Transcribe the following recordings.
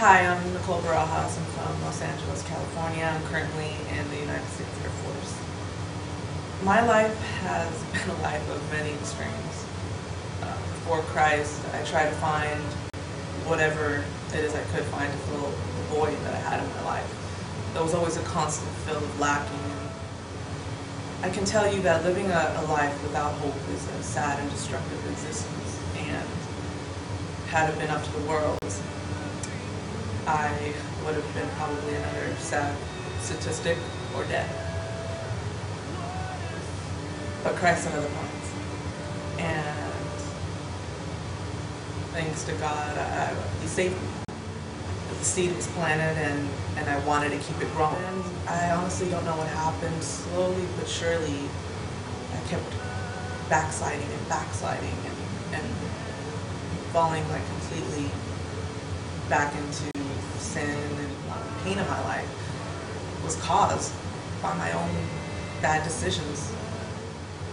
Hi, I'm Nicole Barajas. I'm from Los Angeles, California. I'm currently in the United States Air Force. My life has been a life of many extremes. Uh, before Christ, I tried to find whatever it is I could find to fill the void that I had in my life. There was always a constant feel of lacking. I can tell you that living a, a life without hope is a sad and destructive existence. And had it been up to the world, I would have been probably another sad statistic or dead. But Christ had other plans. And thanks to God, I, He saved me. The seed was planted and, and I wanted to keep it growing. And I honestly don't know what happened. Slowly but surely, I kept backsliding and backsliding and, and falling like completely back into sin and pain in my life was caused by my own bad decisions.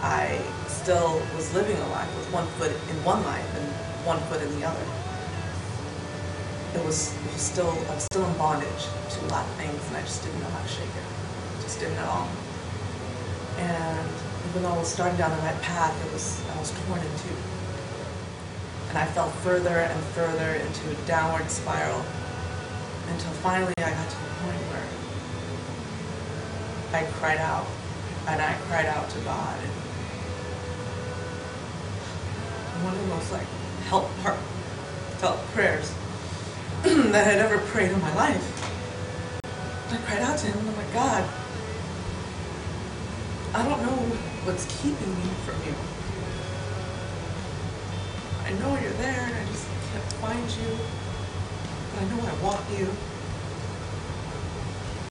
I still was living a life with one foot in one life and one foot in the other. It was, it was still, I was still in bondage to a lot of things and I just didn't know how to shake it. Just didn't at all. And even though I was starting down the right path, it was, I was torn in two. And I fell further and further into a downward spiral until finally I got to the point where I cried out and I cried out to God and one of the most like help heartfelt prayers that I'd ever prayed in my life. I cried out to him I'm like, God, I don't know what's keeping me from you. I know you're there and I just can't find you. I know I want you.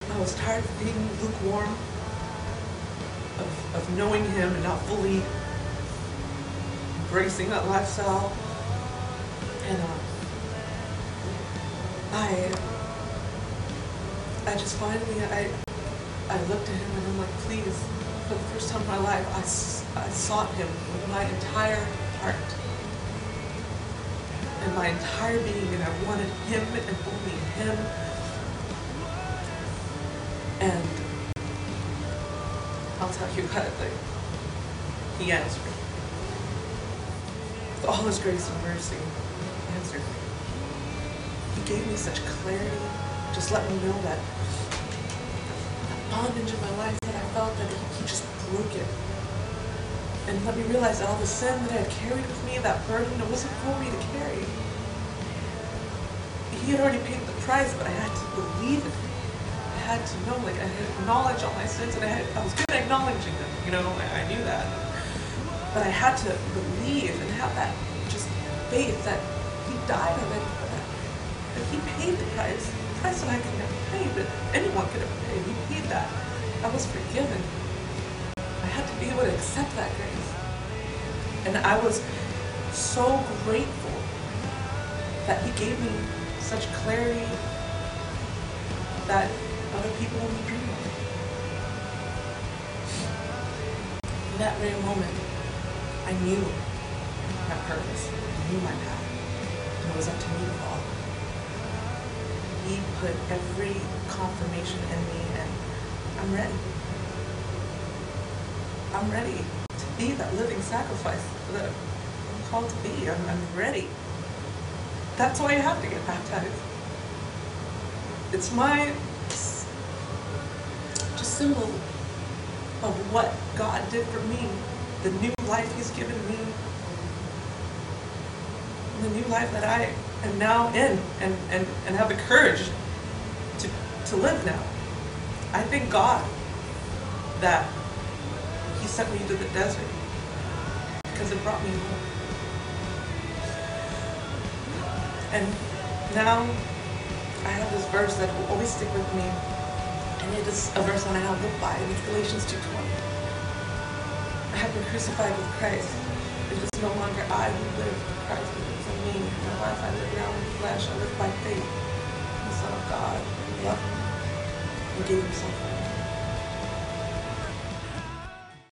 I was tired of being lukewarm, of, of knowing him and not fully embracing that lifestyle. And uh, I, I just finally, I, I looked at him and I'm like, please, for the first time in my life, I, I sought him with my entire heart my entire being, and I wanted him and only him. And I'll tell you like, he answered. With all his grace and mercy, he answered me. He gave me such clarity, just let me know that the bondage in my life that I felt that he just broke it and let me realize all the sin that I had carried with me, that burden, it wasn't for me to carry. He had already paid the price, but I had to believe it. I had to know, like, I had to acknowledge all my sins, and I, had, I was good at acknowledging them, you know, I, I knew that. But I had to believe and have that just faith that he died for that. That he paid the price, the price that I could never pay, but anyone could have paid, He paid that. I was forgiven be able to accept that grace. And I was so grateful that he gave me such clarity that other people only dream of. In that very moment, I knew my purpose, I knew my path, and it was up to me to follow. He put every confirmation in me, and I'm ready. I'm ready to be that living sacrifice that I'm called to be. I'm, I'm ready. That's why you have to get baptized. It's my just symbol of what God did for me, the new life He's given me, the new life that I am now in and, and, and have the courage to, to live now. I thank God that sent me to the desert because it brought me home. And now I have this verse that will always stick with me. And it is a verse that I now live by, and it's Galatians 2.20. I have been crucified with Christ. It is no longer I who live, but Christ who lives in me. My life I live now in the flesh. I live by faith in the Son of God who loved me and gave himself for me.